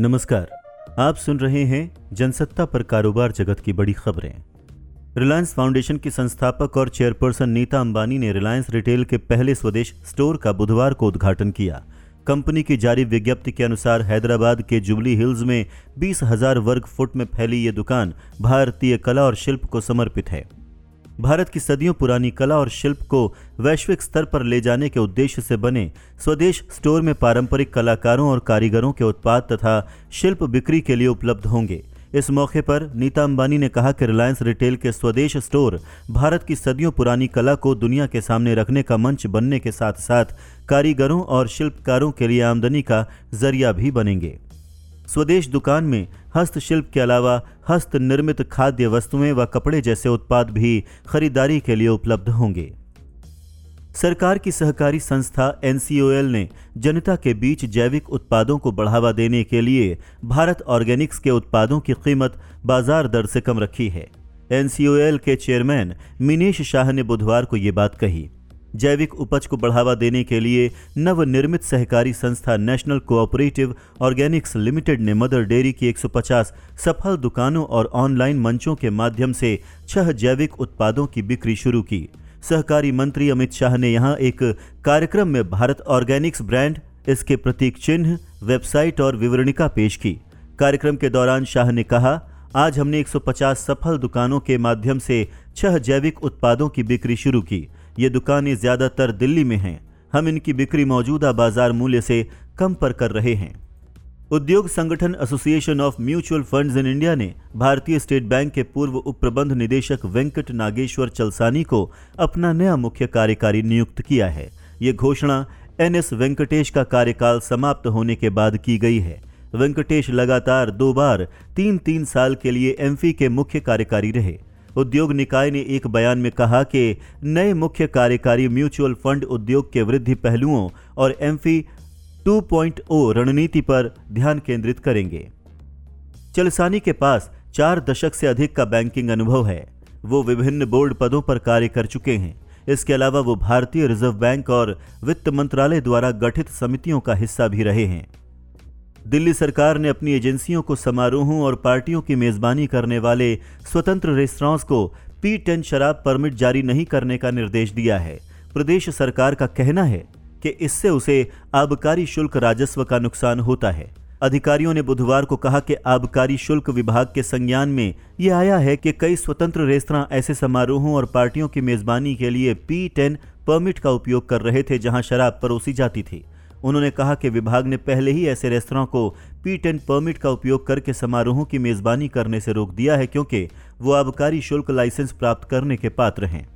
नमस्कार, आप सुन रहे हैं जनसत्ता पर कारोबार जगत की बड़ी खबरें। रिलायंस फाउंडेशन की संस्थापक और चेयरपर्सन नीता अंबानी ने रिलायंस रिटेल के पहले स्वदेश स्टोर का बुधवार को उद्घाटन किया। कंपनी की जारी विज्ञप्ति के अनुसार हैदराबाद के जुबली हिल्स में बीस हज़ार वर्ग फुट में फैली ये दुकान भारतीय कला और शिल्प को समर्पित है। भारत की सदियों पुरानी कला और शिल्प को वैश्विक स्तर पर ले जाने के उद्देश्य से बने स्वदेश स्टोर में पारंपरिक कलाकारों और कारीगरों के उत्पाद तथा शिल्प बिक्री के लिए उपलब्ध होंगे। इस मौके पर नीता अंबानी ने कहा कि रिलायंस रिटेल के स्वदेश स्टोर भारत की सदियों पुरानी कला को दुनिया के सामने रखने का मंच बनने के साथ साथ कारीगरों और शिल्पकारों के लिए आमदनी का ज़रिया भी बनेंगे। स्वदेश दुकान में हस्तशिल्प के अलावा हस्त निर्मित खाद्य वस्तुएँ व कपड़े जैसे उत्पाद भी खरीदारी के लिए उपलब्ध होंगे। सरकार की सहकारी संस्था एनसीओएल ने जनता के बीच जैविक उत्पादों को बढ़ावा देने के लिए भारत ऑर्गेनिक्स के उत्पादों की कीमत बाज़ार दर से कम रखी है। एनसीओएल के चेयरमैन मिनेश शाह ने बुधवार को ये बात कही। जैविक उपज को बढ़ावा देने के लिए नवनिर्मित सहकारी संस्था नेशनल कोऑपरेटिव ऑर्गेनिक्स लिमिटेड ने मदर डेयरी की 150 सफल दुकानों और ऑनलाइन मंचों के माध्यम से छह जैविक उत्पादों की बिक्री शुरू की। सहकारी मंत्री अमित शाह ने यहाँ एक कार्यक्रम में भारत ऑर्गेनिक्स ब्रांड, इसके प्रतीक चिन्ह, वेबसाइट और विवरणिका पेश की। कार्यक्रम के दौरान शाह ने कहा, आज हमने 150 सफल दुकानों के माध्यम से छह जैविक उत्पादों की बिक्री शुरू की। ये दुकानें ज़्यादातर दिल्ली में हैं। हम इनकी बिक्री मौजूदा बाज़ार मूल्य से कम पर कर रहे हैं। उद्योग संगठन Association of Mutual Funds in India ने भारतीय स्टेट बैंक के पूर्व उप प्रबंध निदेशक वेंकट नागेश्वर चलसानी को अपना नया मुख्य कार्यकारी नियुक्त किया है। ये घोषणा एन एस वेंकटेश का कार्यकाल समाप्त होने के बाद की गई है। वेंकटेश लगातार दो बार तीन तीन साल के लिए एमफी के मुख्य कार्यकारी रहे। उद्योग निकाय ने एक बयान में कहा कि नए मुख्य कार्यकारी म्यूचुअल फंड उद्योग के वृद्धि पहलुओं और एमफी 2.0 रणनीति पर ध्यान केंद्रित करेंगे। चलसानी के पास चार दशक से अधिक का बैंकिंग अनुभव है। वो विभिन्न बोर्ड पदों पर कार्य कर चुके हैं। इसके अलावा वो भारतीय रिज़र्व बैंक और वित्त मंत्रालय द्वारा गठित समितियों का हिस्सा भी रहे हैं। दिल्ली सरकार ने अपनी एजेंसियों को समारोहों और पार्टियों की मेजबानी करने वाले स्वतंत्र रेस्तरांस को पी टेन शराब परमिट जारी नहीं करने का निर्देश दिया है। प्रदेश सरकार का कहना है कि इससे उसे आबकारी शुल्क राजस्व का नुकसान होता है। अधिकारियों ने बुधवार को कहा कि आबकारी शुल्क विभाग के संज्ञान में ये आया है कि कई स्वतंत्र रेस्तरा ऐसे समारोहों और पार्टियों की मेजबानी के लिए पी टेन परमिट का उपयोग कर रहे थे जहाँ शराब परोसी जाती थी। उन्होंने कहा कि विभाग ने पहले ही ऐसे रेस्तरां को पी टेन परमिट का उपयोग करके समारोहों की मेजबानी करने से रोक दिया है क्योंकि वो आबकारी शुल्क लाइसेंस प्राप्त करने के पात्र हैं।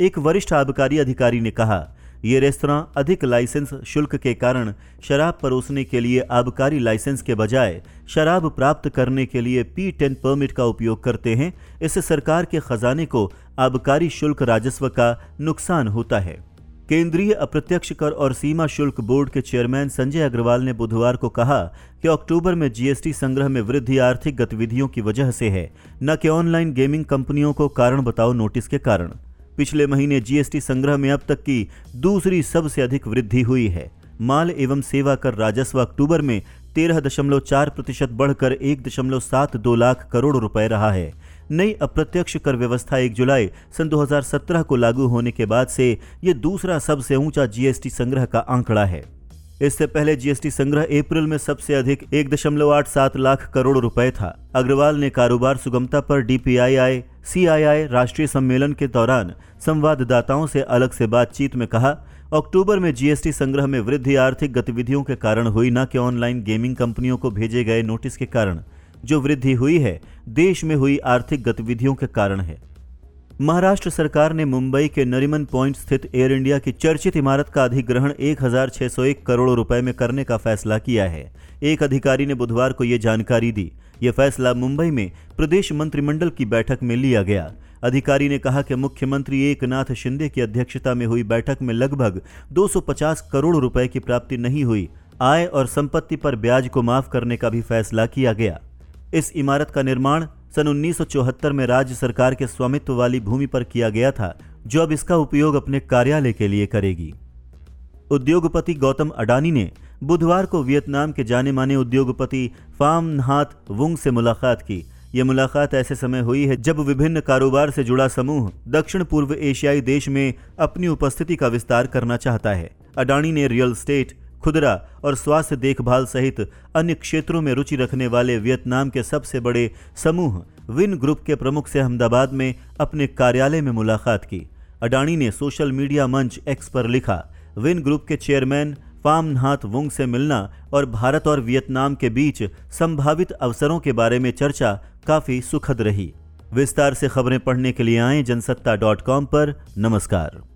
एक वरिष्ठ आबकारी अधिकारी ने कहा, ये रेस्तरां अधिक लाइसेंस शुल्क के कारण शराब परोसने के लिए आबकारी लाइसेंस के बजाय शराब प्राप्त करने के लिए पी टेन परमिट का उपयोग करते हैं। इससे सरकार के खजाने को आबकारी शुल्क राजस्व का नुकसान होता है। केंद्रीय अप्रत्यक्ष कर और सीमा शुल्क बोर्ड के चेयरमैन संजय अग्रवाल ने बुधवार को कहा कि अक्टूबर में जीएसटी संग्रह में वृद्धि आर्थिक गतिविधियों की वजह से है, न कि ऑनलाइन गेमिंग कंपनियों को कारण बताओ नोटिस के कारण। पिछले महीने जीएसटी संग्रह में अब तक की दूसरी सबसे अधिक वृद्धि हुई है। माल एवं सेवा कर राजस्व अक्टूबर में तेरह दशमलव चार प्रतिशत बढ़कर एक दशमलव सात दो लाख करोड़ रुपए रहा है। नई अप्रत्यक्ष कर व्यवस्था एक जुलाई सन 2017 को लागू होने के बाद से ये दूसरा सबसे ऊँचा जीएसटी संग्रह का आंकड़ा है। इससे पहले जीएसटी संग्रह अप्रैल में सबसे अधिक एक दशमलव आठ सात लाख करोड़ रुपए था। अग्रवाल ने कारोबार सुगमता पर डीपीआईआई सीआईआई राष्ट्रीय सम्मेलन के दौरान संवाददाताओं से अलग से बातचीत में कहा, अक्टूबर में जीएसटी संग्रह में वृद्धि आर्थिक गतिविधियों के कारण हुई, न कि ऑनलाइन गेमिंग कंपनियों को भेजे गए नोटिस के कारण। जो वृद्धि हुई है देश में हुई आर्थिक गतिविधियों के कारण है। महाराष्ट्र सरकार ने मुंबई के नरिमन पॉइंट स्थित एयर इंडिया की चर्चित इमारत का अधिग्रहण 1601 करोड़ रुपए में करने का फैसला किया है। एक अधिकारी ने बुधवार को यह जानकारी दी। यह फैसला मुंबई में प्रदेश मंत्रिमंडल की बैठक में लिया गया। अधिकारी ने कहा कि मुख्यमंत्री एक नाथ शिंदे की अध्यक्षता में हुई बैठक में लगभग 250 करोड़ रुपए की प्राप्ति नहीं हुई। आय और संपत्ति पर ब्याज को माफ़ करने का भी फैसला किया गया। इस इमारत का निर्माण सन 1974 में राज्य सरकार के स्वामित्व वाली भूमि पर किया गया था, जो अब इसका उपयोग अपने कार्यालय के लिए करेगी। उद्योगपति गौतम अडानी ने बुधवार को वियतनाम के जाने माने उद्योगपति फाम नहात वुंग से मुलाकात की। यह मुलाकात ऐसे समय हुई है जब विभिन्न कारोबार से जुड़ा समूह दक्षिण पूर्व एशियाई देश में अपनी उपस्थिति का विस्तार करना चाहता है। अडानी ने रियल स्टेट खुदरा और स्वास्थ्य देखभाल सहित अन्य क्षेत्रों में रुचि रखने वाले वियतनाम के सबसे बड़े समूह विन ग्रुप के प्रमुख से अहमदाबाद में अपने कार्यालय में मुलाकात की। अडानी ने सोशल मीडिया मंच एक्स पर लिखा, विन ग्रुप के चेयरमैन फाम नहात वुंग से मिलना और भारत और वियतनाम के बीच संभावित अवसरों के बारे में चर्चा काफ़ी सुखद रही। विस्तार से खबरें पढ़ने के लिए आए जनसत्ता डॉट कॉम पर। नमस्कार।